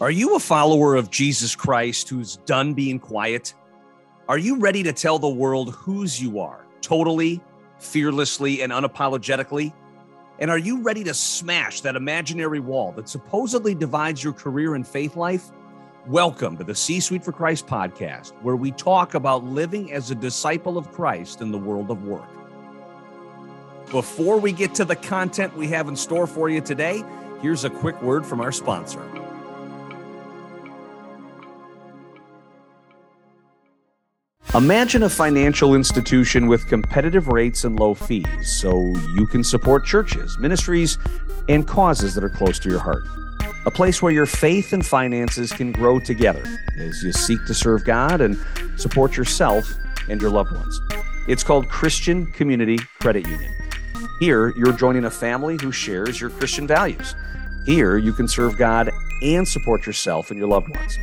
Are you a follower of Jesus Christ who's done being quiet? Are you ready to tell the world whose you are, totally, fearlessly, and unapologetically? And are you ready to smash that imaginary wall that supposedly divides your career and faith life? Welcome to the C Suite for Christ podcast, where we talk about living as a disciple of Christ in the world of work. Before we get to the content we have in store for you today, here's a quick word from our sponsor. Imagine a financial institution with competitive rates and low fees so you can support churches, ministries, and causes that are close to your heart. A place where your faith and finances can grow together as you seek to serve God and support yourself and your loved ones. It's called Christian Community Credit Union. Here, you're joining a family who shares your Christian values. Here, you can serve God and support yourself and your loved ones.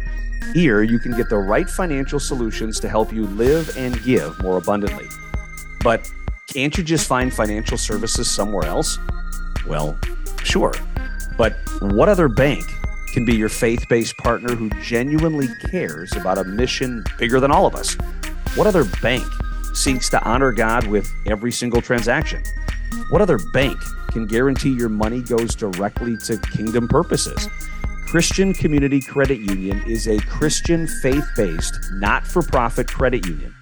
Here, you can get the right financial solutions to help you live and give more abundantly. But can't you just find financial services somewhere else? Well, sure. But what other bank can be your faith based partner who genuinely cares about a mission bigger than all of us? What other bank seeks to honor God with every single transaction? What other bank can guarantee your money goes directly to kingdom purposes? Christian Community Credit Union is a Christian faith based, not for profit credit union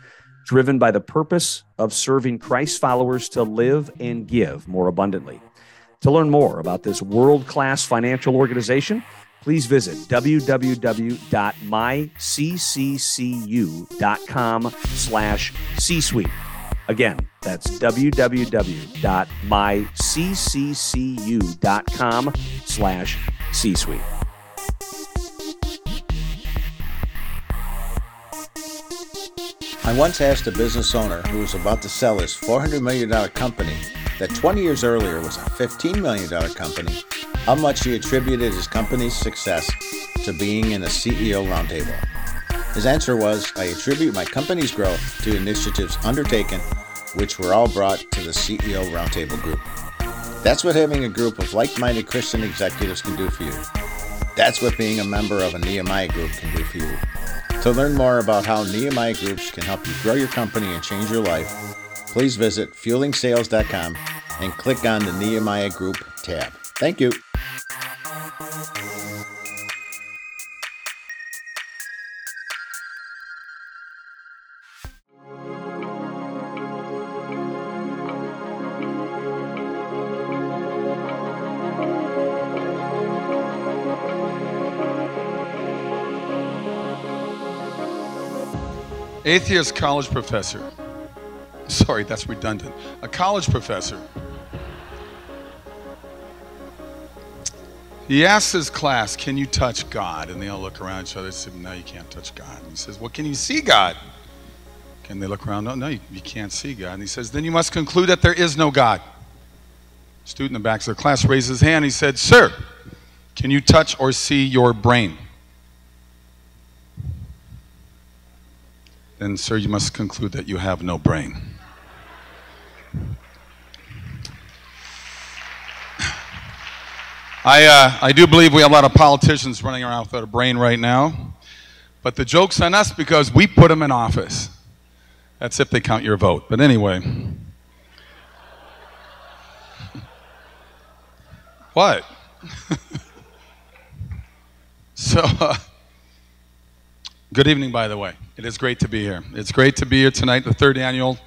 driven by the purpose of serving Christ followers to live and give more abundantly. To learn more about this world class financial organization, please visit www.mycccu.com slash c-suite. Again, that's www.mycccu.com slash c-suite. I once asked a business owner who was about to sell his $400 million company that 20 years earlier was a $15 million company how much he attributed his company's success to being in a CEO roundtable. His answer was I attribute my company's growth to initiatives undertaken, which were all brought to the CEO roundtable group. That's what having a group of like minded Christian executives can do for you. That's what being a member of a Nehemiah group can do for you. To learn more about how Nehemiah Groups can help you grow your company and change your life, please visit fuelingsales.com and click on the Nehemiah Group tab. Thank you. Atheist college professor. Sorry, that's redundant. A college professor. He asks his class, Can you touch God? And they all look around each other and say, No, you can't touch God. And he says, Well, can you see God? Can they look around? No, no, you, you can't see God. And he says, Then you must conclude that there is no God. Student in the back of the class raised his hand. He said, Sir, can you touch or see your brain? Then, sir, you must conclude that you have no brain. I, uh, I do believe we have a lot of politicians running around without a brain right now. But the joke's on us because we put them in office. That's if they count your vote. But anyway. What? so, uh, good evening, by the way. It is great to be here. It's great to be here tonight, the third annual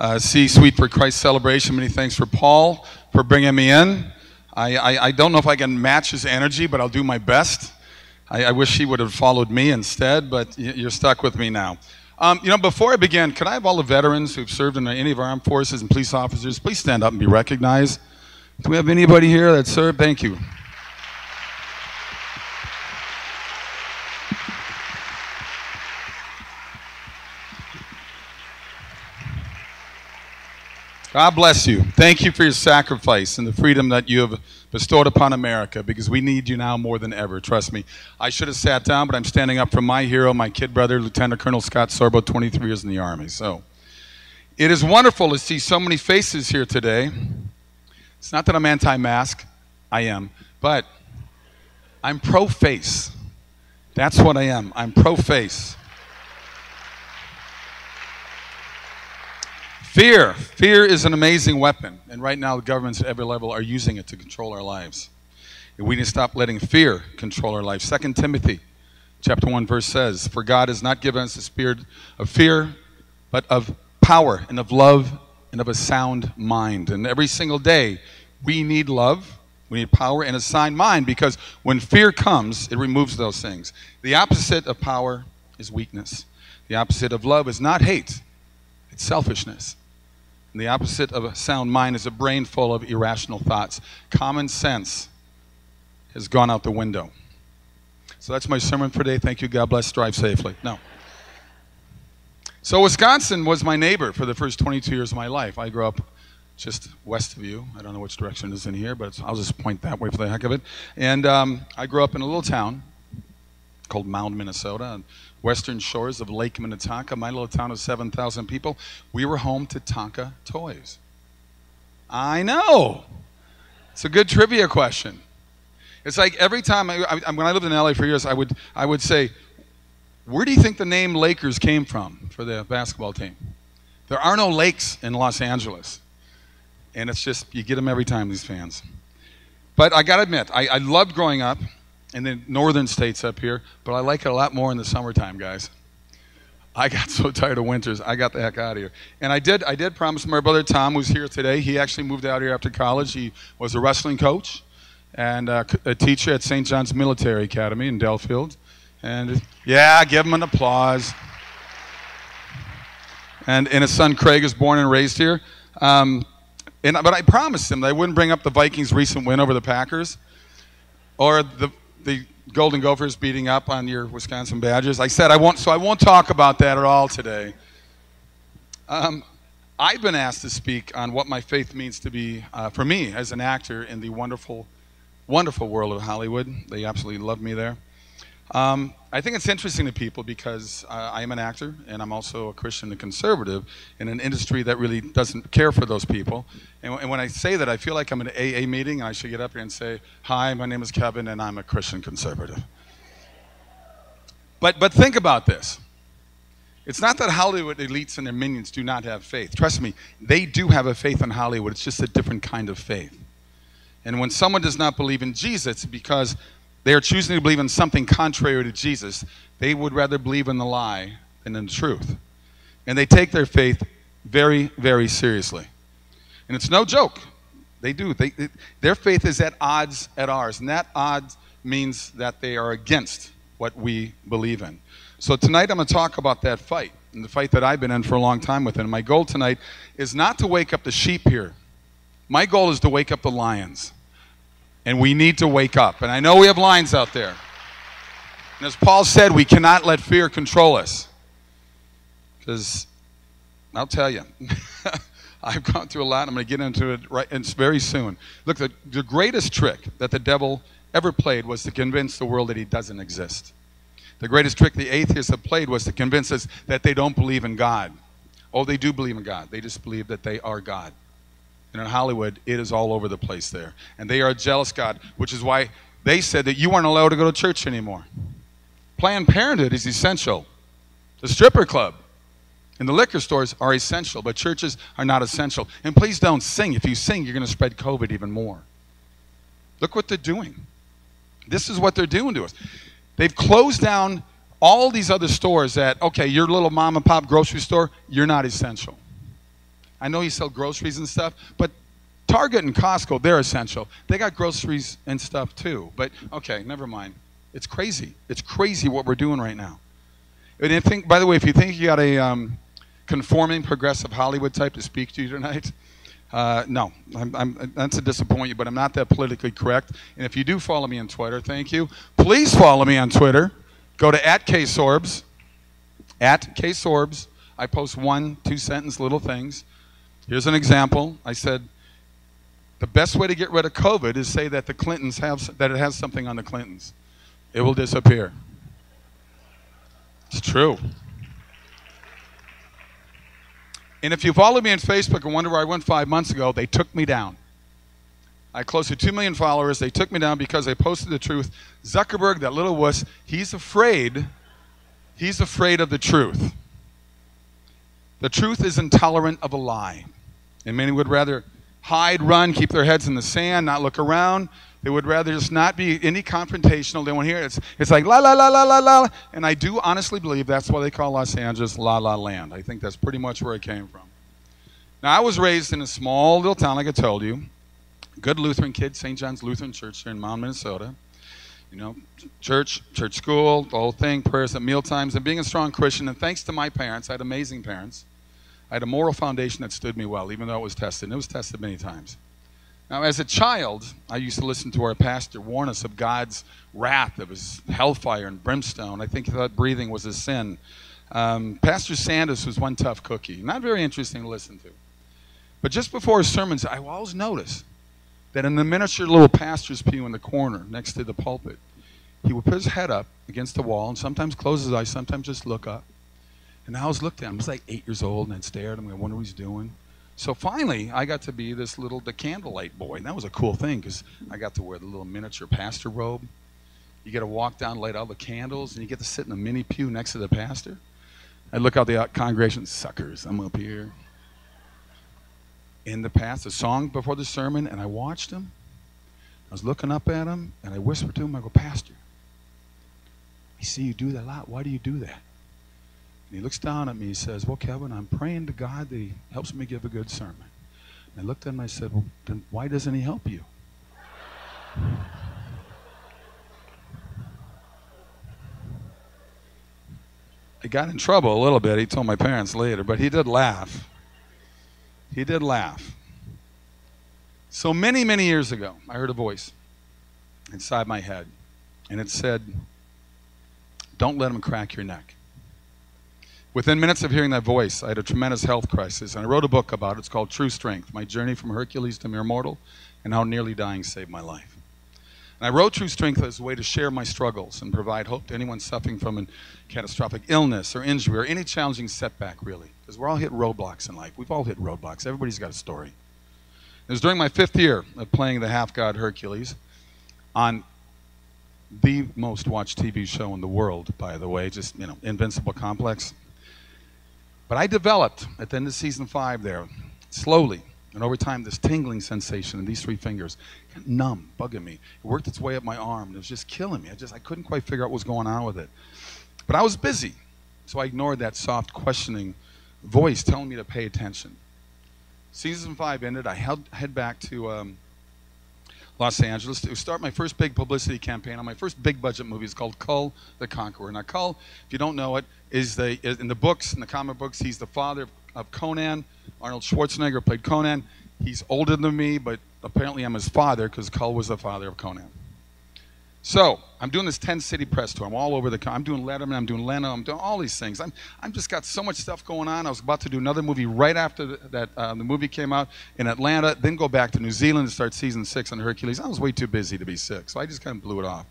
uh, C Suite for Christ celebration. Many thanks for Paul for bringing me in. I, I, I, don't know if I can match his energy, but I'll do my best. I, I wish he would have followed me instead, but you're stuck with me now. Um, you know, before I begin, can I have all the veterans who've served in any of our armed forces and police officers please stand up and be recognized? Do we have anybody here that served? Thank you. God bless you. Thank you for your sacrifice and the freedom that you have bestowed upon America because we need you now more than ever. Trust me. I should have sat down, but I'm standing up for my hero, my kid brother, Lieutenant Colonel Scott Sorbo, 23 years in the Army. So it is wonderful to see so many faces here today. It's not that I'm anti mask, I am, but I'm pro face. That's what I am. I'm pro face. Fear. Fear is an amazing weapon. And right now, the governments at every level are using it to control our lives. And we need to stop letting fear control our lives. 2 Timothy chapter 1 verse says, For God has not given us a spirit of fear, but of power and of love and of a sound mind. And every single day, we need love, we need power and a sound mind because when fear comes, it removes those things. The opposite of power is weakness. The opposite of love is not hate, it's selfishness. And the opposite of a sound mind is a brain full of irrational thoughts. Common sense has gone out the window. So that's my sermon for today. Thank you. God bless. Drive safely. No. So Wisconsin was my neighbor for the first 22 years of my life. I grew up just west of you. I don't know which direction is in here, but I'll just point that way for the heck of it. And um, I grew up in a little town called Mound, Minnesota, on western shores of Lake Minnetonka, my little town of 7,000 people. We were home to Tonka Toys. I know. It's a good trivia question. It's like every time I, I, when I lived in LA for years, I would I would say, "Where do you think the name Lakers came from for the basketball team?" There are no lakes in Los Angeles, and it's just you get them every time. These fans. But I got to admit, I, I loved growing up in then northern states up here, but I like it a lot more in the summertime, guys. I got so tired of winters. I got the heck out of here. And I did I did promise my brother Tom, who's here today. He actually moved out here after college. He was a wrestling coach and uh, a teacher at St. John's Military Academy in Delafield. And yeah, give him an applause. And, and his son Craig is born and raised here. Um, and, but I promised him that I wouldn't bring up the Vikings' recent win over the Packers or the the Golden Gophers beating up on your Wisconsin Badgers. I said I won't, so I won't talk about that at all today. Um, I've been asked to speak on what my faith means to be uh, for me as an actor in the wonderful, wonderful world of Hollywood. They absolutely love me there. Um, I think it's interesting to people because uh, I am an actor and I'm also a Christian and conservative in an industry that really doesn't care for those people. And, and, when I say that, I feel like I'm in an AA meeting and I should get up here and say, Hi, my name is Kevin and I'm a Christian conservative. But, but think about this. It's not that Hollywood elites and their minions do not have faith. Trust me, they do have a faith in Hollywood. It's just a different kind of faith. And when someone does not believe in Jesus, it's because they are choosing to believe in something contrary to Jesus. They would rather believe in the lie than in the truth. And they take their faith very, very seriously. And it's no joke. They do. They, they, their faith is at odds at ours. And that odds means that they are against what we believe in. So tonight I'm going to talk about that fight, and the fight that I've been in for a long time with. And my goal tonight is not to wake up the sheep here. My goal is to wake up the lions and we need to wake up. And I know we have lines out there. And as Paul said, we cannot let fear control us. Because I'll tell you, I've gone through a lot. I'm going to get into it right and very soon. Look, the, the greatest trick that the devil ever played was to convince the world that he doesn't exist. The greatest trick the atheists have played was to convince us that they don't believe in God. Oh, they do believe in God. They just believe that they are God. And in Hollywood, it is all over the place there. And they are a jealous God, which is why they said that you weren't allowed to go to church anymore. Planned Parenthood is essential. The stripper club and the liquor stores are essential, but churches are not essential. And please don't sing. If you sing, you're going to spread COVID even more. Look what they're doing. This is what they're doing to us. They've closed down all these other stores that, okay, your little mom and pop grocery store, you're not essential. I know you sell groceries and stuff, but Target and Costco, they're essential. They got groceries and stuff too. But okay, never mind. It's crazy. It's crazy what we're doing right now. And I think, by the way, if you think you got a um, conforming progressive Hollywood type to speak to you tonight, uh, no, I'm, I'm, that's a disappointment, but I'm not that politically correct. And if you do follow me on Twitter, thank you. Please follow me on Twitter. Go to at ksorbs, at ksorbs. I post one, two sentence little things. Here's an example. I said, the best way to get rid of COVID is say that the Clintons have that it has something on the Clintons. It will disappear. It's true. And if you follow me on Facebook and wonder where I went five months ago, they took me down. I close to 2 million followers. They took me down because I posted the truth. Zuckerberg, that little wuss, he's afraid. He's afraid of the truth. The truth is intolerant of a lie. And many would rather hide, run, keep their heads in the sand, not look around. They would rather just not be any confrontational. They won't hear it. It's, it's like la la la la la la. And I do honestly believe that's why they call Los Angeles La La Land. I think that's pretty much where it came from. Now, I was raised in a small little town, like I told you. Good Lutheran kid, St. John's Lutheran Church here in Mound, Minnesota. You know, church, church school, the whole thing, prayers at meal times, and being a strong Christian. And thanks to my parents, I had amazing parents. I had a moral foundation that stood me well, even though it was tested. And it was tested many times. Now, as a child, I used to listen to our pastor warn us of God's wrath, of his hellfire and brimstone. I think that breathing was a sin. Um, pastor Sanders was one tough cookie. Not very interesting to listen to. But just before his sermons, I always noticed that in the miniature little pastor's pew in the corner next to the pulpit, he would put his head up against the wall and sometimes close his eyes, sometimes just look up. And I always looked at him. He was like eight years old, and I'd stare at him. I wonder what he's doing. So finally, I got to be this little the candlelight boy, and that was a cool thing because I got to wear the little miniature pastor robe. You get to walk down, light all the candles, and you get to sit in a mini pew next to the pastor. I look out the uh, congregation, suckers, I'm up here. In the past, a song before the sermon, and I watched him. I was looking up at him, and I whispered to him, I go, Pastor, I see you do that a lot. Why do you do that? And he looks down at me. He says, Well, Kevin, I'm praying to God that He helps me give a good sermon. And I looked at him. and I said, Well, then why doesn't He help you? He got in trouble a little bit. He told my parents later, but he did laugh. He did laugh. So many, many years ago, I heard a voice inside my head, and it said, Don't let him crack your neck. Within minutes of hearing that voice, I had a tremendous health crisis, and I wrote a book about it. It's called True Strength My Journey from Hercules to Mere Mortal, and How Nearly Dying Saved My Life. And I wrote True Strength as a way to share my struggles and provide hope to anyone suffering from a catastrophic illness or injury or any challenging setback, really. Because we're all hit roadblocks in life. We've all hit roadblocks. Everybody's got a story. It was during my fifth year of playing the half god Hercules on the most watched TV show in the world, by the way, just, you know, Invincible Complex. But I developed at the end of season five there, slowly and over time, this tingling sensation in these three fingers, numb, bugging me. It worked its way up my arm. And it was just killing me. I just I couldn't quite figure out what was going on with it. But I was busy, so I ignored that soft, questioning voice telling me to pay attention. Season five ended. I held, head back to um, Los Angeles to start my first big publicity campaign on my first big budget movie. It's called Kull the Conqueror. Now, Kull, if you don't know it, is the in the books, in the comic books, he's the father of Conan. Arnold Schwarzenegger played Conan. He's older than me, but apparently I'm his father because Kull was the father of Conan. So I'm doing this 10 city press tour. I'm all over the. I'm doing Letterman. I'm doing Leno. I'm doing all these things. I'm. I'm just got so much stuff going on. I was about to do another movie right after the, that uh, the movie came out in Atlanta. Then go back to New Zealand to start season six on Hercules. I was way too busy to be sick, so I just kind of blew it off.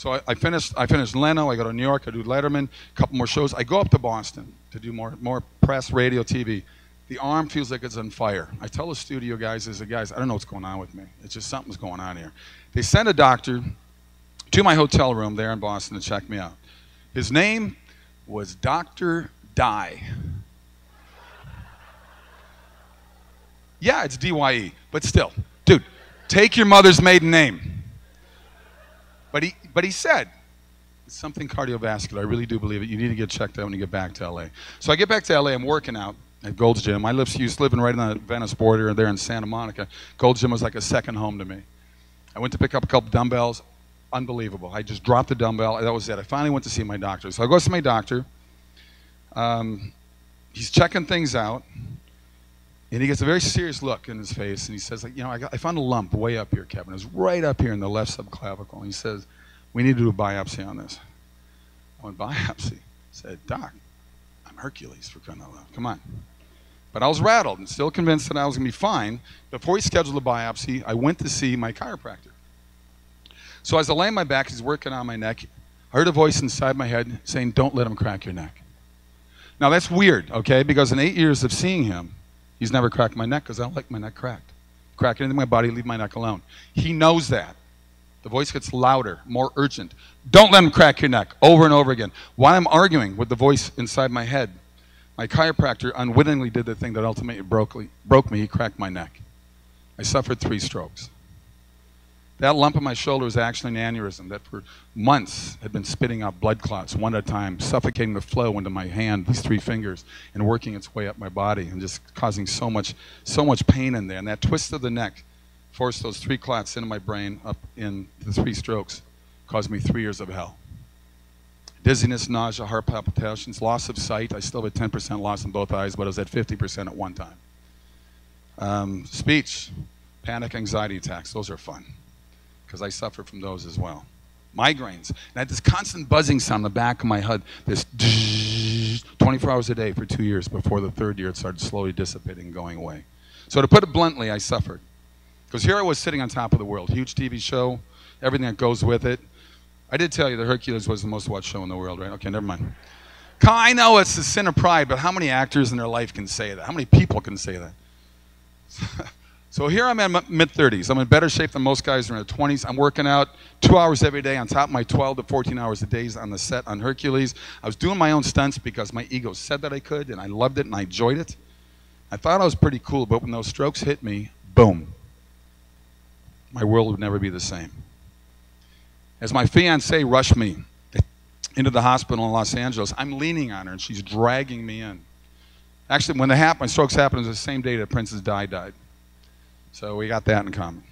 So I, I, finished. I finished Leno. I go to New York. I do Letterman. A couple more shows. I go up to Boston to do more more press, radio, TV. The arm feels like it's on fire. I tell the studio guys, "Is guys, I don't know what's going on with me. It's just something's going on here." They send a doctor to my hotel room there in Boston to check me out. His name was Dr. Dye. Yeah, it's D Y E, but still, dude, take your mother's maiden name. But he, but he said, it's something cardiovascular. I really do believe it. You need to get checked out when you get back to LA. So I get back to LA. I'm working out at Gold's Gym. I live, used living right on the Venice border there in Santa Monica. Gold's Gym was like a second home to me. I went to pick up a couple dumbbells unbelievable. I just dropped the dumbbell. That was it. I finally went to see my doctor. So I go to my doctor. Um, he's checking things out, and he gets a very serious look in his face, and he says, like, you know, I, got, I found a lump way up here, Kevin. It's right up here in the left subclavicle. And he says, we need to do a biopsy on this. I went, biopsy? Said, Doc, I'm Hercules for crying out loud. Come on. But I was rattled and still convinced that I was going to be fine. Before he scheduled the biopsy, I went to see my chiropractor. So as I lay on my back, he's working on my neck. I heard a voice inside my head saying, Don't let him crack your neck. Now that's weird, okay? Because in eight years of seeing him, he's never cracked my neck because I don't like my neck cracked. crack anything in my body, leave my neck alone. He knows that. The voice gets louder, more urgent. Don't let him crack your neck over and over again. While I'm arguing with the voice inside my head, my chiropractor unwittingly did the thing that ultimately broke, broke me. He cracked my neck. I suffered three strokes. That lump on my shoulder was actually an aneurysm that for months had been spitting out blood clots one at a time, suffocating the flow into my hand, these three fingers, and working its way up my body and just causing so much, so much pain in there. And that twist of the neck forced those three clots into my brain up in the three strokes, caused me three years of hell. Dizziness, nausea, heart palpitations, loss of sight. I still have a 10% loss in both eyes, but I was at 50% at one time. Um, speech, panic, anxiety attacks, those are fun because I suffer from those as well. Migraines. And I had this constant buzzing sound in the back of my head, this 24 hours a day for two years before the third year it started slowly dissipating and going away. So to put it bluntly, I suffered. Because here I was sitting on top of the world, huge TV show, everything that goes with it. I did tell you that Hercules was the most watched show in the world, right? Okay, never mind. I know it's the sin of pride, but how many actors in their life can say that? How many people can say that? So here I'm in my mid 30s. I'm in better shape than most guys are in their 20s. I'm working out two hours every day on top of my 12 to 14 hours a day on the set on Hercules. I was doing my own stunts because my ego said that I could, and I loved it and I enjoyed it. I thought I was pretty cool, but when those strokes hit me, boom, my world would never be the same. As my fiance rushed me into the hospital in Los Angeles, I'm leaning on her and she's dragging me in. Actually, when the hap- my strokes happened, it was the same day that Princess Di died. So we got that in common.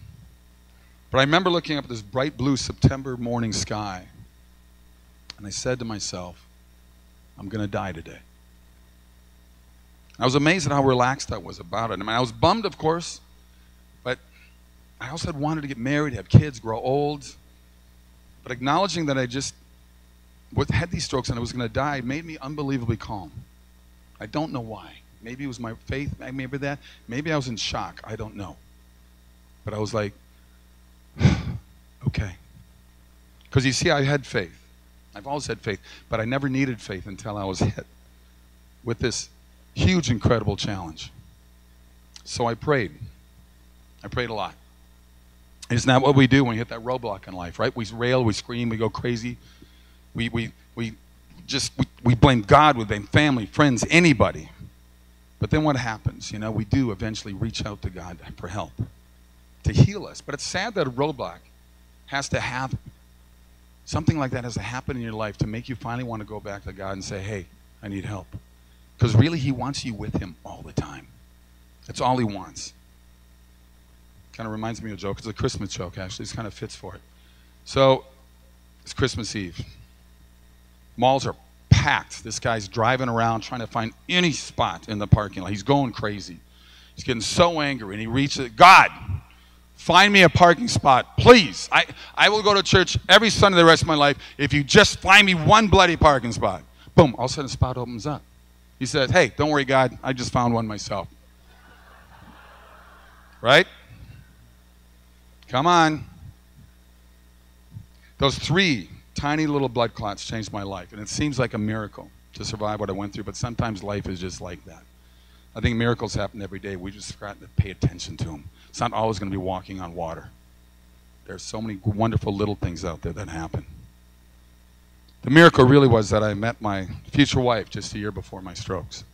But I remember looking up at this bright blue September morning sky, and I said to myself, I'm going to die today. I was amazed at how relaxed I was about it. I mean, I was bummed, of course, I also had wanted to get married, have kids, grow old. But acknowledging that I just had these strokes and I was going to die made me unbelievably calm. I don't know why. Maybe it was my faith, maybe that. Maybe I was in shock. I don't know. But I was like, okay. Because you see, I had faith. I've always had faith, but I never needed faith until I was hit with this huge, incredible challenge. So I prayed. I prayed a lot. Isn't that what we do when we hit that roadblock in life, right? We rail, we scream, we go crazy. We, we, we just, we, we blame God, we blame family, friends, anybody. But then what happens? You know, we do eventually reach out to God for help to heal us. But it's sad that a roadblock has to have something like that has to happen in your life to make you finally want to go back to God and say, hey, I need help. Because really, He wants you with Him all the time. That's all He wants. Kind of reminds me of a joke. It's a Christmas joke, actually. It kind of fits for it. So, it's Christmas Eve. Malls are packed. This guy's driving around trying to find any spot in the parking lot. He's going crazy. He's getting so angry, and he reaches, God, Find me a parking spot, please. I, I will go to church every Sunday the rest of my life if you just find me one bloody parking spot. Boom, all of a sudden a spot opens up. He says, Hey, don't worry, God, I just found one myself. Right? Come on. Those three tiny little blood clots changed my life, and it seems like a miracle to survive what I went through, but sometimes life is just like that. I think miracles happen every day. We just got to pay attention to them. It's not always going to be walking on water. There's so many wonderful little things out there that happen. The miracle really was that I met my future wife just a year before my strokes.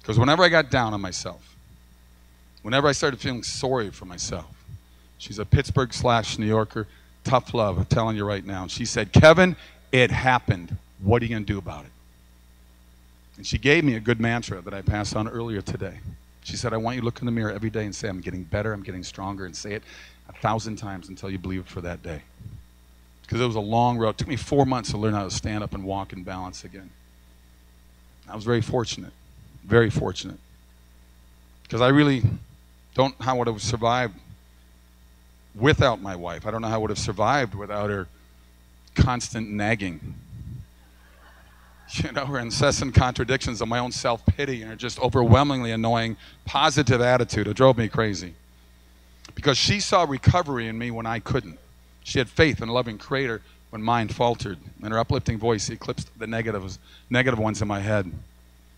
Because whenever I got down on myself, whenever I started feeling sorry for myself, she's a Pittsburgh slash New Yorker, tough love, I'm telling you right now. She said, Kevin, it happened. What are you going to do about it? And she gave me a good mantra that I passed on earlier today. She said, I want you to look in the mirror every day and say, I'm getting better, I'm getting stronger, and say it a thousand times until you believe it for that day. Because it was a long road. It took me four months to learn how to stand up and walk and balance again. I was very fortunate, very fortunate. Because I really don't know how I would have survived without my wife. I don't know how I would have survived without her constant nagging you know, her incessant contradictions of my own self pity and her just overwhelmingly annoying positive attitude. It drove me crazy. Because she saw recovery in me when I couldn't. She had faith in a loving creator when mine faltered, and her uplifting voice eclipsed the negatives, negative ones in my head,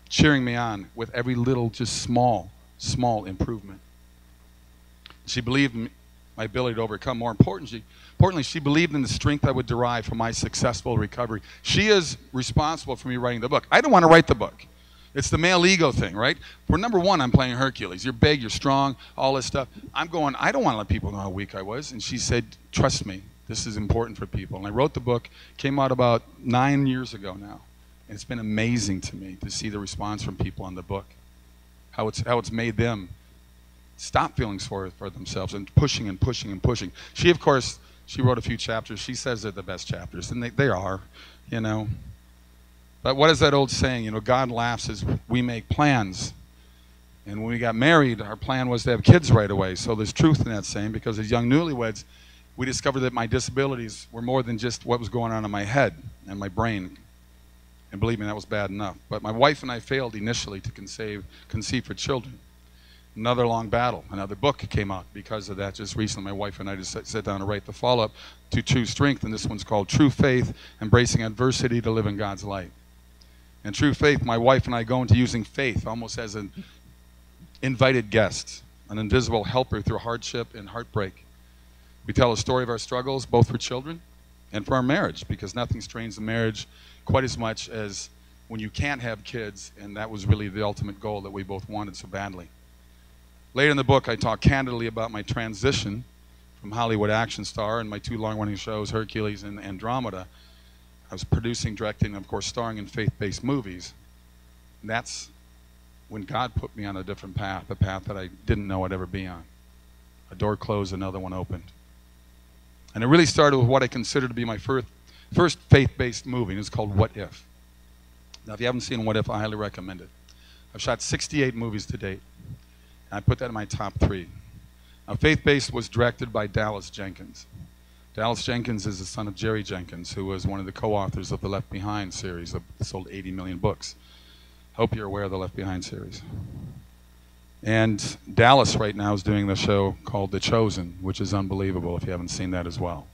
cheering me on with every little, just small, small improvement. She believed my ability to overcome. More importantly, importantly, she believed in the strength I would derive from my successful recovery. She is responsible for me writing the book. I don't want to write the book. It's the male ego thing, right? For number one, I'm playing Hercules. You're big, you're strong, all this stuff. I'm going, I don't want to let people know how weak I was. And she said, Trust me, this is important for people. And I wrote the book, came out about nine years ago now. And it's been amazing to me to see the response from people on the book, how it's, how it's made them stop feeling sorry for themselves and pushing and pushing and pushing. She, of course, she wrote a few chapters. She says they're the best chapters, and they, they are, you know. But what is that old saying? You know, God laughs as we make plans. And when we got married, our plan was to have kids right away. So there's truth in that saying because as young newlyweds, we discovered that my disabilities were more than just what was going on in my head and my brain. And believe me, that was bad enough. But my wife and I failed initially to conceive, conceive for children. Another long battle. Another book came out because of that just recently. My wife and I just sat down to write the follow up to True Strength, and this one's called True Faith Embracing Adversity to Live in God's Light. And true faith, my wife and I go into using faith almost as an invited guest, an invisible helper through hardship and heartbreak. We tell a story of our struggles, both for children and for our marriage, because nothing strains a marriage quite as much as when you can't have kids, and that was really the ultimate goal that we both wanted so badly. Later in the book, I talk candidly about my transition from Hollywood action star and my two long running shows, Hercules and Andromeda, I was producing, directing, and of course, starring in faith based movies. And that's when God put me on a different path, a path that I didn't know I'd ever be on. A door closed, another one opened. And it really started with what I consider to be my first, first faith based movie, and it's called What If. Now, if you haven't seen What If, I highly recommend it. I've shot 68 movies to date, I put that in my top three. Now, Faith Based was directed by Dallas Jenkins. Dallas Jenkins is the son of Jerry Jenkins, who was one of the co-authors of the Left Behind series that sold 80 million books. Hope you're aware of the Left Behind series. And Dallas right now is doing the show called The Chosen, which is unbelievable if you haven't seen that as well.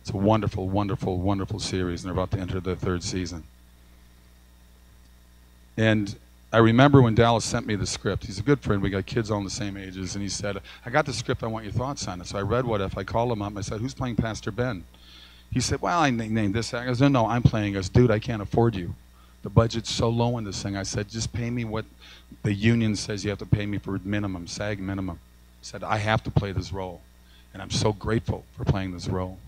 It's a wonderful, wonderful, wonderful series, and they're about to enter the third season. And I remember when Dallas sent me the script. He's a good friend. We got kids all in the same ages. And he said, I got the script. I want your thoughts on it. So I read What If. I called him up. I said, Who's playing Pastor Ben? He said, Well, I named this. I said, No, no, I'm playing us. Dude, I can't afford you. The budget's so low in this thing. I said, Just pay me what the union says you have to pay me for minimum, SAG minimum. He said, I have to play this role. And I'm so grateful for playing this role.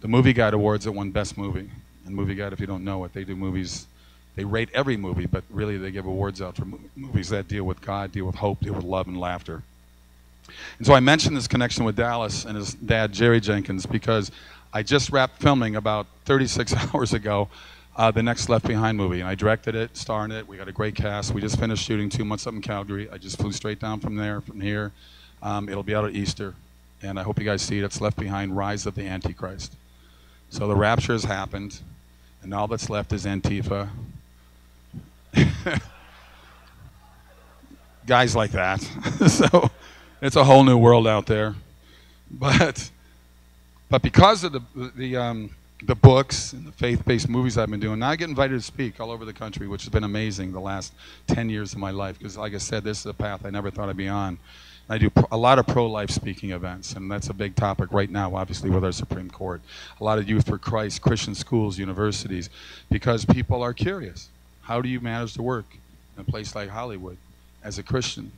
The Movie Guide Awards, it won Best Movie. And Movie Guide, if you don't know it, they do movies they rate every movie, but really they give awards out for movies that deal with God, deal with hope, deal with love and laughter. And so I mentioned this connection with Dallas and his dad, Jerry Jenkins, because I just wrapped filming about 36 hours ago uh, the next Left Behind movie. And I directed it, starred in it. We got a great cast. We just finished shooting two months up in Calgary. I just flew straight down from there, from here. Um, it'll be out at Easter. And I hope you guys see it. It's Left Behind Rise of the Antichrist. So the rapture has happened, and all that's left is Antifa, Guys like that. so it's a whole new world out there. But but because of the the um, the books and the faith-based movies I've been doing, now I get invited to speak all over the country, which has been amazing the last 10 years of my life. Because, like I said, this is a path I never thought I'd be on. I do a lot of pro-life speaking events, and that's a big topic right now, obviously, with our Supreme Court. A lot of Youth for Christ, Christian schools, universities, because people are curious. How do you manage to work in a place like Hollywood as a Christian?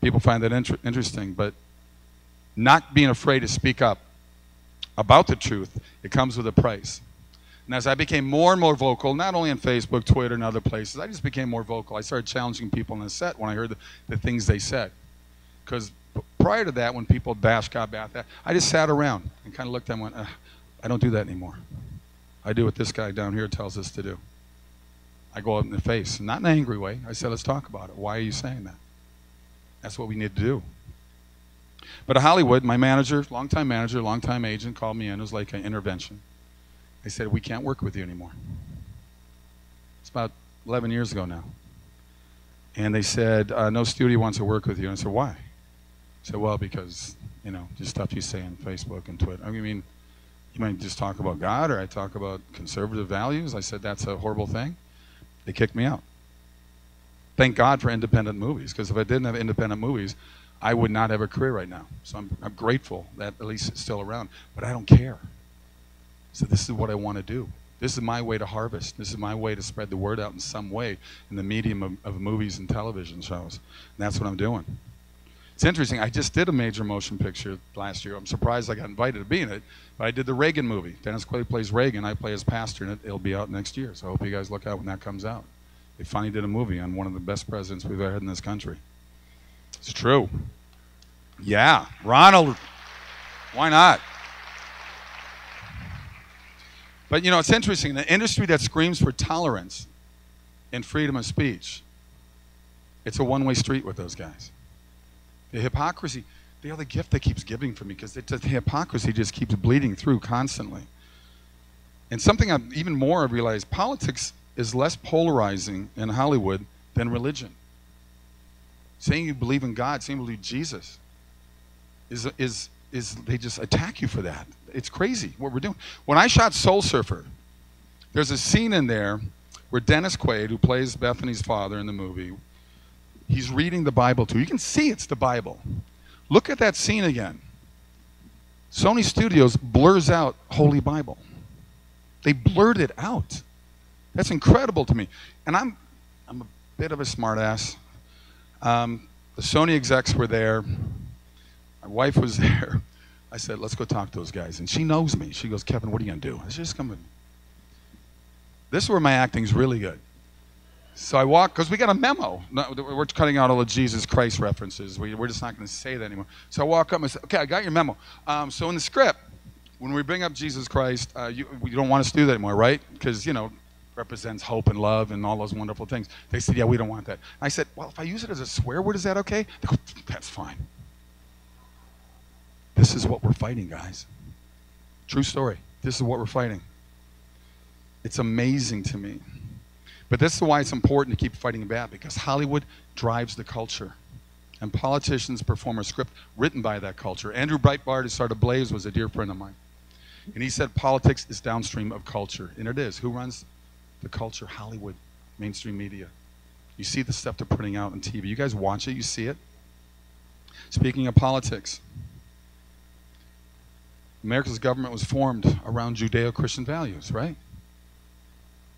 People find that inter- interesting, but not being afraid to speak up about the truth, it comes with a price. And as I became more and more vocal, not only on Facebook, Twitter, and other places, I just became more vocal. I started challenging people on the set when I heard the, the things they said. Because prior to that, when people bashed God about that, I just sat around and kind of looked at them and went, I don't do that anymore. I do what this guy down here tells us to do. I go up in the face, not in an angry way. I said, let's talk about it. Why are you saying that? That's what we need to do. But at Hollywood, my manager, longtime manager, longtime agent, called me in. It was like an intervention. They said, we can't work with you anymore. It's about 11 years ago now. And they said, uh, no studio wants to work with you. And I said, why? I said, well, because, you know, just stuff you say on Facebook and Twitter. I mean, you might just talk about God or I talk about conservative values. I said, that's a horrible thing. They kicked me out. Thank God for independent movies, because if I didn't have independent movies, I would not have a career right now. So I'm, I'm grateful that at least it's still around. But I don't care. So this is what I want to do. This is my way to harvest. This is my way to spread the word out in some way in the medium of, of movies and television shows. And that's what I'm doing. It's interesting. I just did a major motion picture last year. I'm surprised I got invited to be in it, but I did the Reagan movie. Dennis Quaid plays Reagan. I play his pastor, and it, will be out next year. So I hope you guys look out when that comes out. They finally did a movie on one of the best presidents we've ever had in this country. It's true. Yeah, Ronald. Why not? But you know, it's interesting. The industry that screams for tolerance and freedom of speech, it's a one way street with those guys. The hypocrisy, the gift that keeps giving for me because the hypocrisy just keeps bleeding through constantly. And something I've even more I've realized politics is less polarizing in Hollywood than religion. Saying you believe in God, saying you believe Jesus, is, is, is they just attack you for that. It's crazy what we're doing. When I shot Soul Surfer, there's a scene in there where Dennis Quaid, who plays Bethany's father in the movie, he's reading the Bible to. You can see it's the Bible. Look at that scene again. Sony Studios blurs out Holy Bible. They blurred it out. That's incredible to me. And I'm, I'm a bit of a smartass. Um, the Sony execs were there. My wife was there. I said, let's go talk to those guys. And she knows me. She goes, Kevin, what are you going to do? I said, just come with me. This is where my acting's really good. So I walk, because we got a memo. we're cutting out all the Jesus Christ references. We, are just not going to say that anymore. So I walk up and I say, okay, I got your memo. Um, so in the script, when we bring up Jesus Christ, uh, you, you don't want us to do that anymore, right? Because, you know, represents hope and love and all those wonderful things. They said, yeah, we don't want that. I said, well, if I use it as a swear word, is that okay? They go, that's fine. This is what we're fighting, guys. True story. This is what we're fighting. It's amazing to me. But this is why it's important to keep fighting back because Hollywood drives the culture. And politicians perform a script written by that culture. Andrew Breitbart, who started Blaze, was a dear friend of mine. And he said politics is downstream of culture. And it is. Who runs the culture? Hollywood, mainstream media. You see the stuff they're putting out on TV. You guys watch it, you see it. Speaking of politics, America's government was formed around Judeo Christian values, right?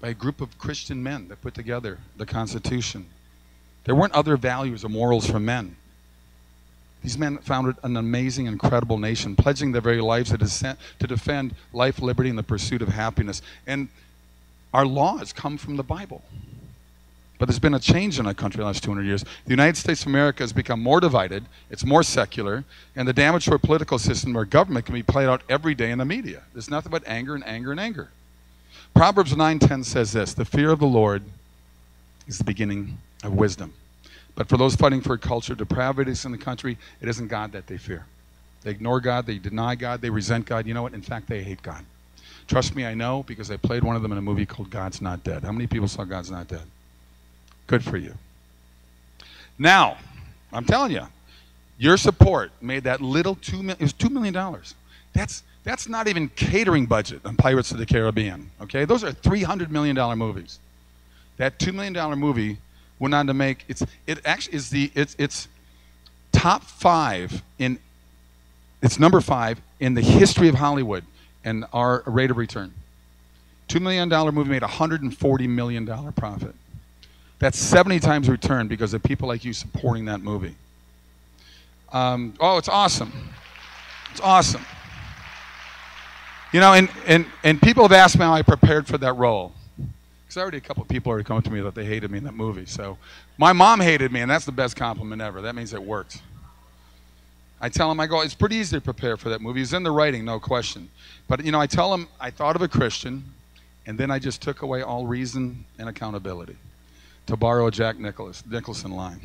By a group of Christian men that put together the Constitution. There weren't other values or morals for men. These men founded an amazing, incredible nation, pledging their very lives to, defend life, liberty, and the pursuit of happiness. And our laws come from the Bible. But there's been a change in our country in the last 200 years. The United States of America has become more divided, it's more secular, and the damage to our political system, our government, can be played out every day in the media. There's nothing but anger and anger and anger. Proverbs 9:10 says this, "The fear of the Lord is the beginning of wisdom." But for those fighting for culture depravities in the country, it isn't God that they fear. They ignore God, they deny God, they resent God. You know what? In fact, they hate God. Trust me, I know because I played one of them in a movie called God's Not Dead. How many people saw God's Not Dead? Good for you. Now, I'm telling you, your support made that little two million. It was two million dollars. That's that's not even catering budget on Pirates of the Caribbean. Okay, those are $300 million movies. That $2 million movie went on to make it's it actually is the it's it's top five in it's number five in the history of Hollywood and our rate of return. $2 million movie made $140 million profit. That's 70 times return because of people like you supporting that movie. Um, oh, it's awesome. It's awesome. You know, and, and, and people have asked me how I prepared for that role. Because already a couple of people already come to me that they hated me in that movie. So my mom hated me, and that's the best compliment ever. That means it worked. I tell them, I go, it's pretty easy to prepare for that movie. It's in the writing, no question. But, you know, I tell them I thought of a Christian, and then I just took away all reason and accountability, to borrow a Jack Nicholas, Nicholson line.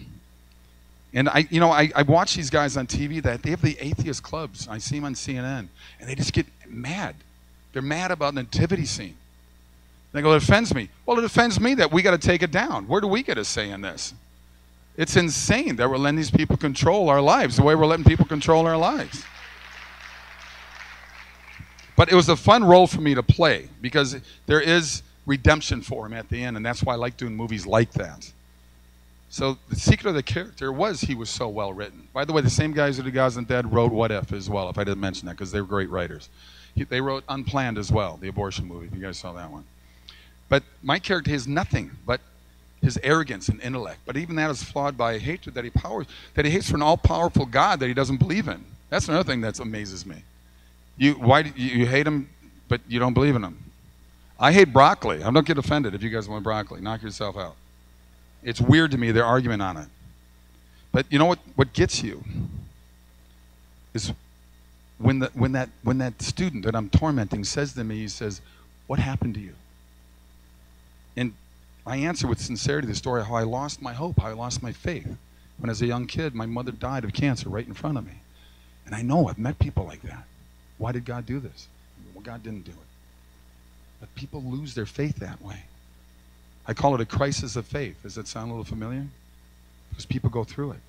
And I, you know, I, I watch these guys on TV that they have the atheist clubs. I see them on CNN, and they just get mad. They're mad about the nativity scene. They go, it offends me. Well, it offends me that we got to take it down. Where do we get a say in this? It's insane that we're letting these people control our lives the way we're letting people control our lives. But it was a fun role for me to play because there is redemption for him at the end, and that's why I like doing movies like that. So the secret of the character was he was so well written. By the way, the same guys who did God's Not Dead wrote What If as well, if I didn't mention that, because they were great writers. He, they wrote Unplanned as well, the abortion movie, if you guys saw that one. But my character has nothing but his arrogance and intellect. But even that is flawed by hatred that he powers, that he hates for an all-powerful God that he doesn't believe in. That's another thing that amazes me. You why do you, you hate him, but you don't believe in him? I hate broccoli. I don't get offended if you guys want broccoli. Knock yourself out. It's weird to me their argument on it. But you know what? What gets you is when the, when that when that student that I'm tormenting says to me, he says, "What happened to you?" And I answer with sincerity the story of how I lost my hope, how I lost my faith. When as a young kid, my mother died of cancer right in front of me. And I know I've met people like that. Why did God do this? Well, God didn't do it. But people lose their faith that way. I call it a crisis of faith. Does that sound a little familiar? Because people go through it.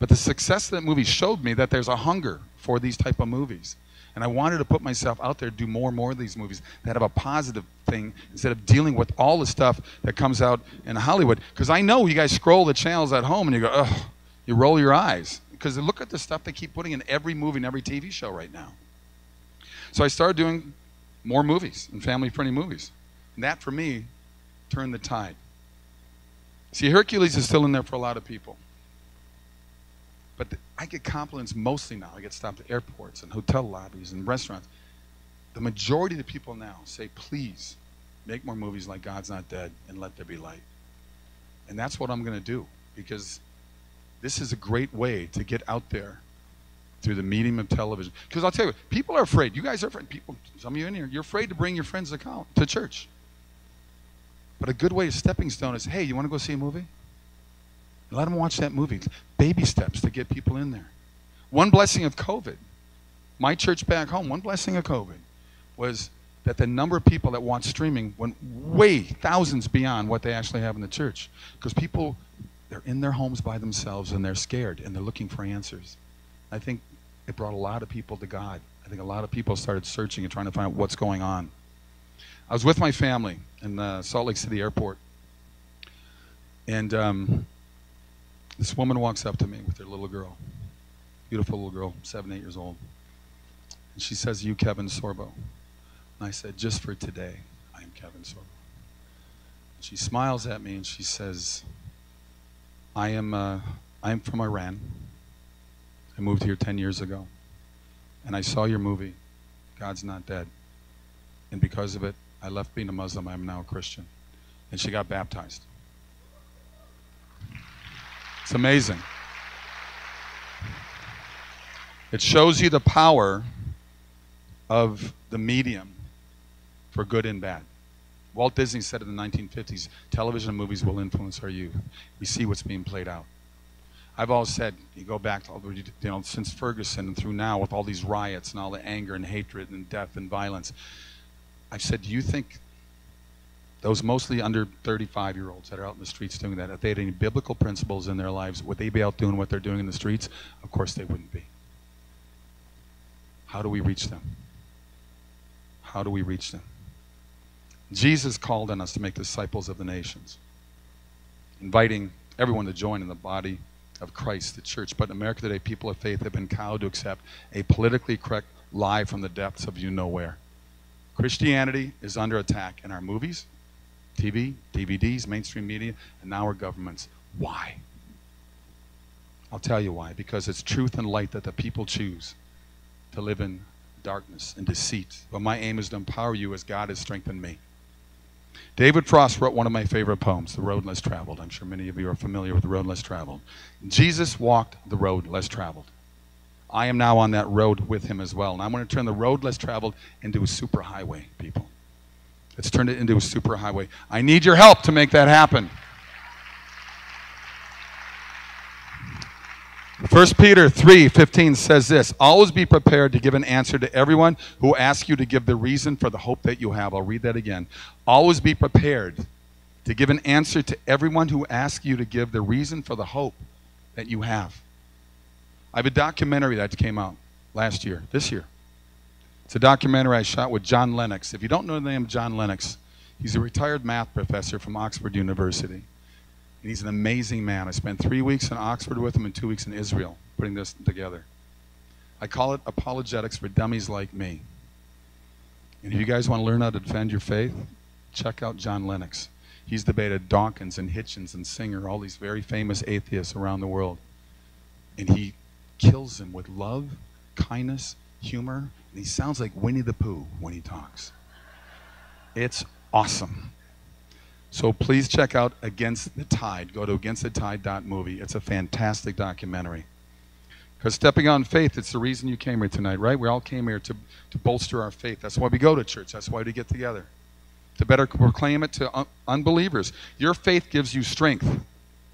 But the success of that movie showed me that there's a hunger for these type of movies. And I wanted to put myself out there, do more and more of these movies that have a positive thing instead of dealing with all the stuff that comes out in Hollywood. Because I know you guys scroll the channels at home and you go, ugh, you roll your eyes. Because look at the stuff they keep putting in every movie and every TV show right now. So I started doing more movies and family friendly movies. And that for me turned the tide. See, Hercules is still in there for a lot of people. But the, I get compliments mostly now. I get stopped at airports and hotel lobbies and restaurants. The majority of the people now say, please make more movies like God's Not Dead and Let There Be Light. And that's what I'm going to do because this is a great way to get out there through the medium of television. Because I'll tell you, people are afraid. You guys are afraid. People, some of you in here, you're afraid to bring your friends to, church. But a good way, a stepping stone is, hey, you want to go see a movie? Let them watch that movie. Baby steps to get people in there. One blessing of COVID, my church back home, one blessing of COVID was that the number of people that watch streaming went way thousands beyond what they actually have in the church. Because people, they're in their homes by themselves and they're scared and they're looking for answers. I think it brought a lot of people to God. I think a lot of people started searching and trying to find out what's going on. I was with my family in uh, Salt Lake City Airport. And um, this woman walks up to me with her little girl, beautiful little girl, seven, eight years old. And she says, You, Kevin Sorbo. And I said, Just for today, I am Kevin Sorbo. She smiles at me and she says, I am, uh, I am from Iran. I moved here 10 years ago. And I saw your movie, God's Not Dead. And because of it, I left being a Muslim. I am now a Christian. And she got baptized. It's amazing. It shows you the power of the medium for good and bad. Walt Disney said in the 1950s, television and movies will influence our youth. We see what's being played out. I've always said, you go back to, you know, since Ferguson and through now with all these riots and all the anger and hatred and death and violence, I've said, do you think those mostly under 35 year olds that are out in the streets doing that, if they had any biblical principles in their lives, would they be out doing what they're doing in the streets? Of course they wouldn't be. How do we reach them? How do we reach them? Jesus called on us to make disciples of the nations, inviting everyone to join in the body of Christ, the church. But in America today, people of faith have been cowed to accept a politically correct lie from the depths of you know where. Christianity is under attack in our movies, TV, DVDs, mainstream media, and now our governments. Why? I'll tell you why. Because it's truth and light that the people choose to live in darkness and deceit. But my aim is to empower you as God has strengthened me. David Frost wrote one of my favorite poems, The Road Less Traveled. I'm sure many of you are familiar with The Road Less Traveled. Jesus walked the road less traveled. I am now on that road with him as well. And I'm going to turn the road less traveled into a superhighway, people. Let's turn it into a superhighway. I need your help to make that happen. 1 Peter 3:15 says this, "Always be prepared to give an answer to everyone who asks you to give the reason for the hope that you have." I'll read that again. Always be prepared to give an answer to everyone who asks you to give the reason for the hope that you have. I have a documentary that came out last year, this year. It's a documentary I shot with John Lennox. If you don't know the name John Lennox, he's a retired math professor from Oxford University. And he's an amazing man. I spent three weeks in Oxford with him and two weeks in Israel putting this together. I call it apologetics for dummies like me. And if you guys want to learn how to defend your faith, check out John Lennox. He's debated Dawkins and Hitchens and Singer, all these very famous atheists around the world. And he kills them with love, kindness, humor, and he sounds like Winnie the Pooh when he talks. It's awesome. So please check out Against the Tide. Go to againstthetide.movie. It's a fantastic documentary. Because stepping on faith, it's the reason you came here tonight, right? We all came here to, to bolster our faith. That's why we go to church. That's why we get together. To better proclaim it to un- unbelievers. Your faith gives you strength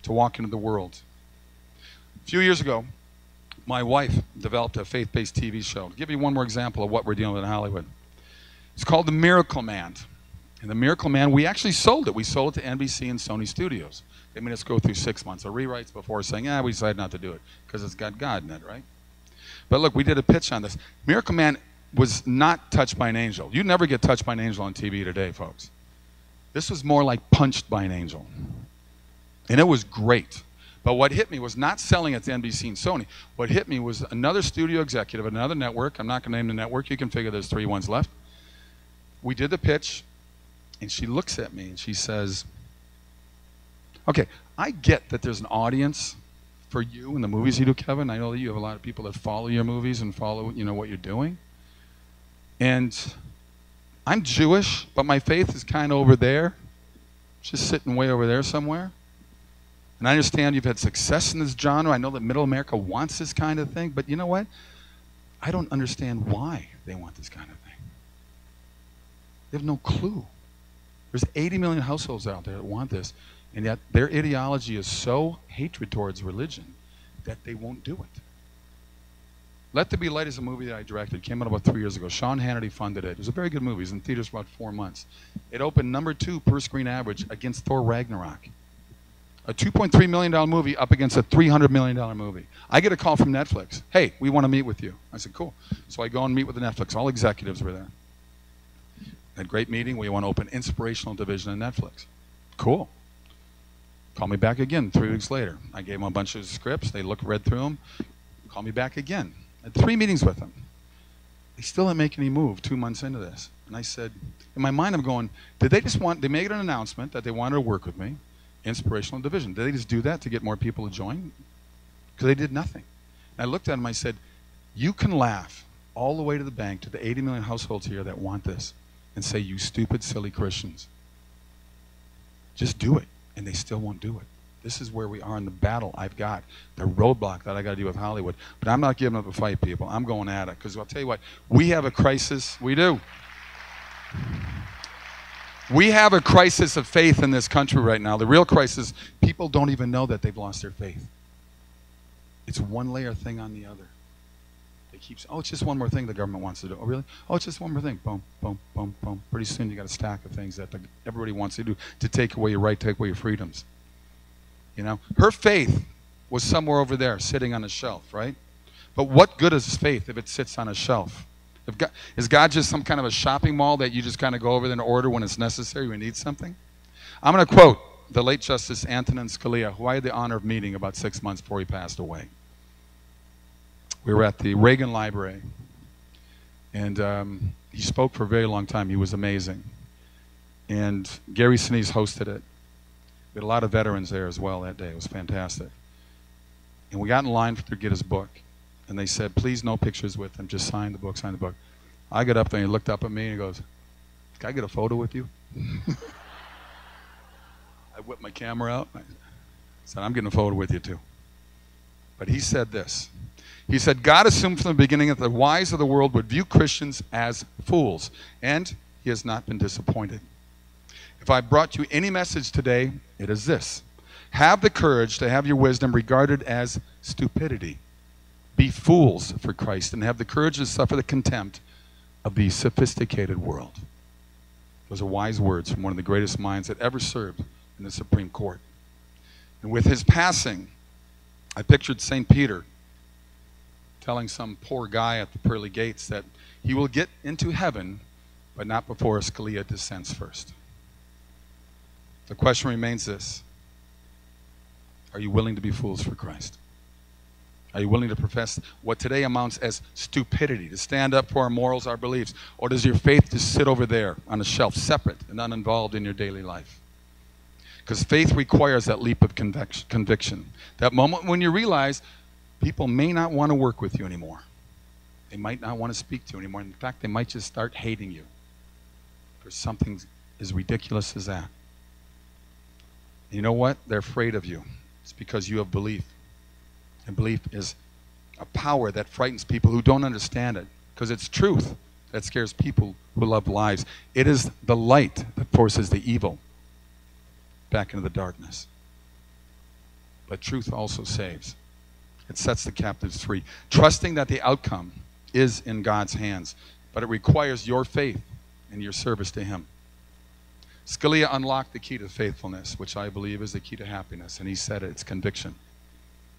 to walk into the world. A few years ago, my wife developed a faith based TV show. To give you one more example of what we're dealing with in Hollywood, it's called The Miracle Man. And The Miracle Man, we actually sold it. We sold it to NBC and Sony Studios. They made us go through six months of rewrites before saying, ah, we decided not to do it because it's got God in it, right? But look, we did a pitch on this. Miracle Man was not touched by an angel. You never get touched by an angel on TV today, folks. This was more like punched by an angel. And it was great. But what hit me was not selling it to NBC and Sony. What hit me was another studio executive, another network. I'm not going to name the network. You can figure there's three ones left. We did the pitch, and she looks at me and she says, Okay, I get that there's an audience for you and the movies you do, Kevin. I know that you have a lot of people that follow your movies and follow, you know, what you're doing. And I'm Jewish, but my faith is kind of over there, just sitting way over there somewhere. And I understand you've had success in this genre. I know that middle America wants this kind of thing, but you know what? I don't understand why they want this kind of thing. They have no clue. There's 80 million households out there that want this, and yet their ideology is so hatred towards religion that they won't do it. Let There Be Light is a movie that I directed. It came out about three years ago. Sean Hannity funded it. It was a very good movie. It was in theaters for about four months. It opened number two per screen average against Thor Ragnarok. A $2.3 million movie up against a $300 million movie. I get a call from Netflix. Hey, we want to meet with you. I said, cool. So I go and meet with the Netflix. All executives were there. Had a great meeting. We want to open inspirational division in Netflix. Cool. Call me back again three weeks later. I gave them a bunch of scripts. They looked, read through them. Call me back again. I had three meetings with them. They still didn't make any move two months into this. And I said, in my mind, I'm going, did they just want, they made an announcement that they wanted to work with me, inspirational division. Did they just do that to get more people to join? Because they did nothing. And I looked at them, I said, you can laugh all the way to the bank to the 80 million households here that want this and say, You stupid, silly Christians. Just do it. And they still won't do it. This is where we are in the battle I've got, the roadblock that I got to do with Hollywood. But I'm not giving up a fight, people. I'm going at it. Because I'll tell you what, we have a crisis. We do. We have a crisis of faith in this country right now. The real crisis, people don't even know that they've lost their faith. It's one layer thing on the other. It keeps, oh, it's just one more thing the government wants to do. Oh, really? Oh, it's just one more thing. Boom, boom, boom, boom. Pretty soon you got a stack of things that the, everybody wants to do to take away your right, take away your freedoms. You know, her faith was somewhere over there, sitting on a shelf, right? But what good is faith if it sits on a shelf? God, is God just some kind of a shopping mall that you just kind of go over there and order when it's necessary, when you need something? I'm going to quote the late Justice Antonin Scalia, who I had the honor of meeting about six months before he passed away. We were at the Reagan Library, and um, he spoke for a very long time. He was amazing. And Gary Sinise hosted it. We had a lot of veterans there as well that day. It was fantastic. And we got in line to get his book. And they said, please no pictures with him. Just sign the book, sign the book. I got up there and he looked up at me and he goes, Can I get a photo with you? I whipped my camera out. I said, I'm getting a photo with you too. But he said this. He said, God assumed from the beginning that the wise of the world would view Christians as fools, and he has not been disappointed. If I brought you any message today, it is this Have the courage to have your wisdom regarded as stupidity. Be fools for Christ, and have the courage to suffer the contempt of the sophisticated world. Those are wise words from one of the greatest minds that ever served in the Supreme Court. And with his passing, I pictured St. Peter telling some poor guy at the pearly gates that he will get into heaven, but not before Scalia descends first. The question remains this Are you willing to be fools for Christ? Are you willing to profess what today amounts as stupidity, to stand up for our morals, our beliefs? Or does your faith just sit over there on a shelf, separate and uninvolved in your daily life? Because faith requires that leap of conviction. That moment when you realize people may not want to work with you anymore. They might not want to speak to you anymore. In fact, they might just start hating you for something as ridiculous as that. You know what? They're afraid of you. It's because you have belief. And belief is a power that frightens people who don't understand it because it's truth that scares people who love lies. It is the light that forces the evil back into the darkness. But truth also saves. It sets the captives free. Trusting that the outcome is in God's hands, but it requires your faith and your service to Him. Scalia unlocked the key to faithfulness, which I believe is the key to happiness, and he said it, it's conviction.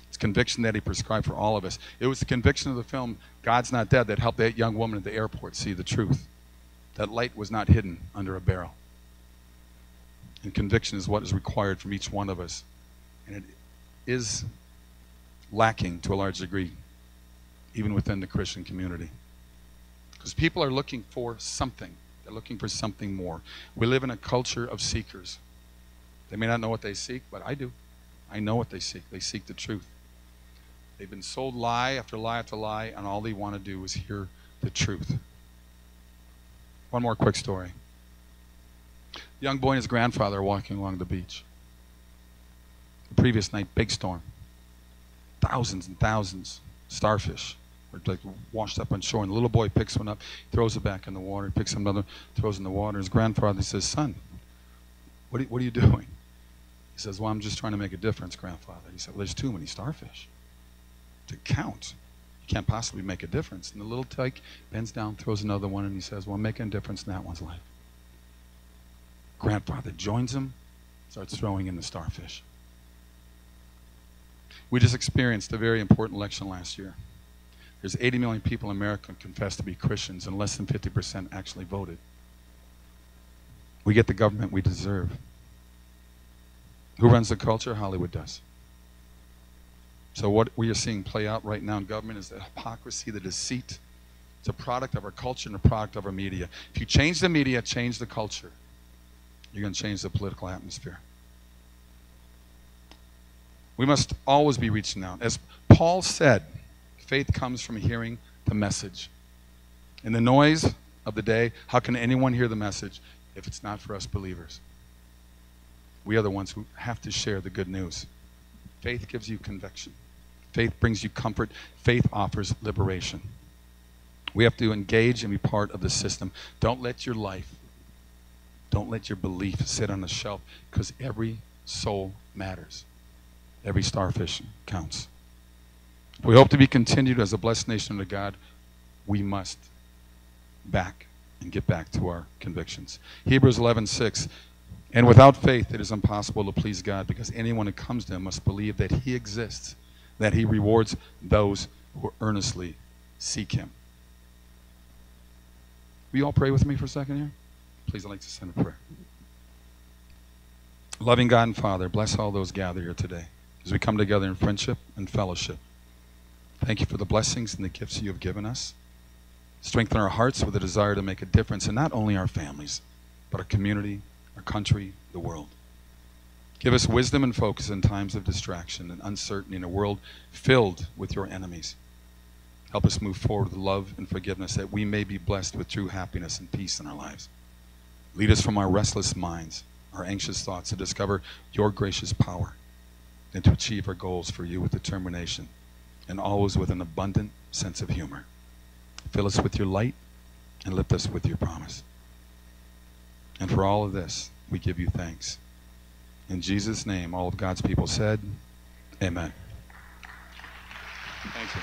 It's conviction that he prescribed for all of us. It was the conviction of the film God's Not Dead that helped that young woman at the airport see the truth. That light was not hidden under a barrel. And conviction is what is required from each one of us. And it is lacking to a large degree, even within the Christian community. Because people are looking for something, they're looking for something more. We live in a culture of seekers. They may not know what they seek, but I do. I know what they seek. They seek the truth. They've been sold lie after lie after lie, and all they want to do is hear the truth. One more quick story. Young boy and his grandfather are walking along the beach. The previous night, big storm. Thousands and thousands starfish were like washed up on shore. And the little boy picks one up, throws it back in the water, picks another, throws in the water. His grandfather says, Son, what are, what are you doing? He says, Well, I'm just trying to make a difference, grandfather. He said, Well, there's too many starfish to count. You can't possibly make a difference. And the little tyke bends down, throws another one, and he says, Well, I'm making a difference in that one's life. Grandfather joins him, starts throwing in the starfish. We just experienced a very important election last year. There's 80 million people in America who confess to be Christians, and less than 50% actually voted. We get the government we deserve. Who runs the culture? Hollywood does. So what we are seeing play out right now in government is the hypocrisy, the deceit. It's a product of our culture and a product of our media. If you change the media, change the culture, you're going to change the political atmosphere. We must always be reaching out. As Paul said, faith comes from hearing the message. In the noise of the day, how can anyone hear the message if it's not for us believers? We are the ones who have to share the good news. Faith gives you conviction. Faith brings you comfort. Faith offers liberation. We have to engage and be part of the system. Don't let your life, don't let your belief sit on a shelf because every soul matters. Every starfish counts. we hope to be continued as a blessed nation under God, we must back and get back to our convictions. Hebrews 11:6 And without faith it is impossible to please God because anyone who comes to him must believe that he exists that he rewards those who earnestly seek him. Will you all pray with me for a second here? Please, I'd like to send a prayer. Loving God and Father, bless all those gathered here today as we come together in friendship and fellowship. Thank you for the blessings and the gifts you have given us. Strengthen our hearts with a desire to make a difference in not only our families, but our community, our country, the world. Give us wisdom and focus in times of distraction and uncertainty in a world filled with your enemies. Help us move forward with love and forgiveness that we may be blessed with true happiness and peace in our lives. Lead us from our restless minds, our anxious thoughts, to discover your gracious power and to achieve our goals for you with determination and always with an abundant sense of humor. Fill us with your light and lift us with your promise. And for all of this, we give you thanks. In Jesus' name, all of God's people said, Amen. Thank you.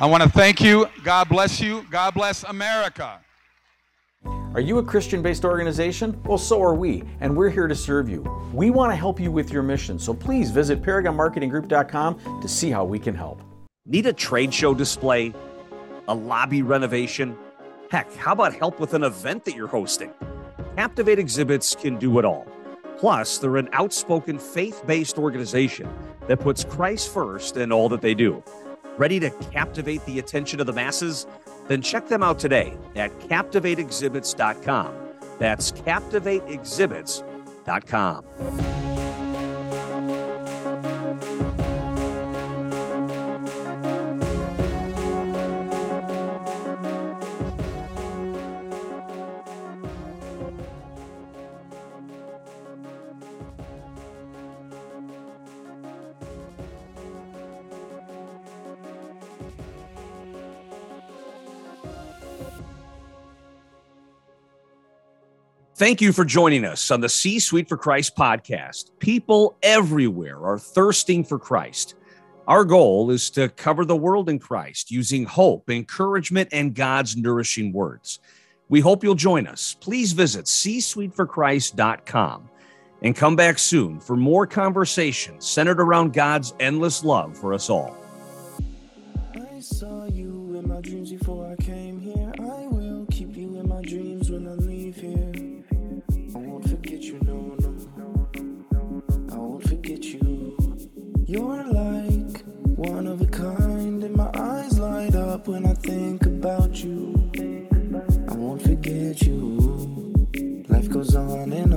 I want to thank you. God bless you. God bless America. Are you a Christian based organization? Well, so are we, and we're here to serve you. We want to help you with your mission, so please visit ParagonMarketingGroup.com to see how we can help. Need a trade show display? A lobby renovation? Heck, how about help with an event that you're hosting? Captivate Exhibits can do it all. Plus, they're an outspoken faith based organization that puts Christ first in all that they do. Ready to captivate the attention of the masses? Then check them out today at captivateexhibits.com. That's captivateexhibits.com. Thank you for joining us on the C Suite for Christ podcast. People everywhere are thirsting for Christ. Our goal is to cover the world in Christ using hope, encouragement, and God's nourishing words. We hope you'll join us. Please visit csuiteforchrist.com and come back soon for more conversations centered around God's endless love for us all. when I think about you. I won't forget you. Life goes on and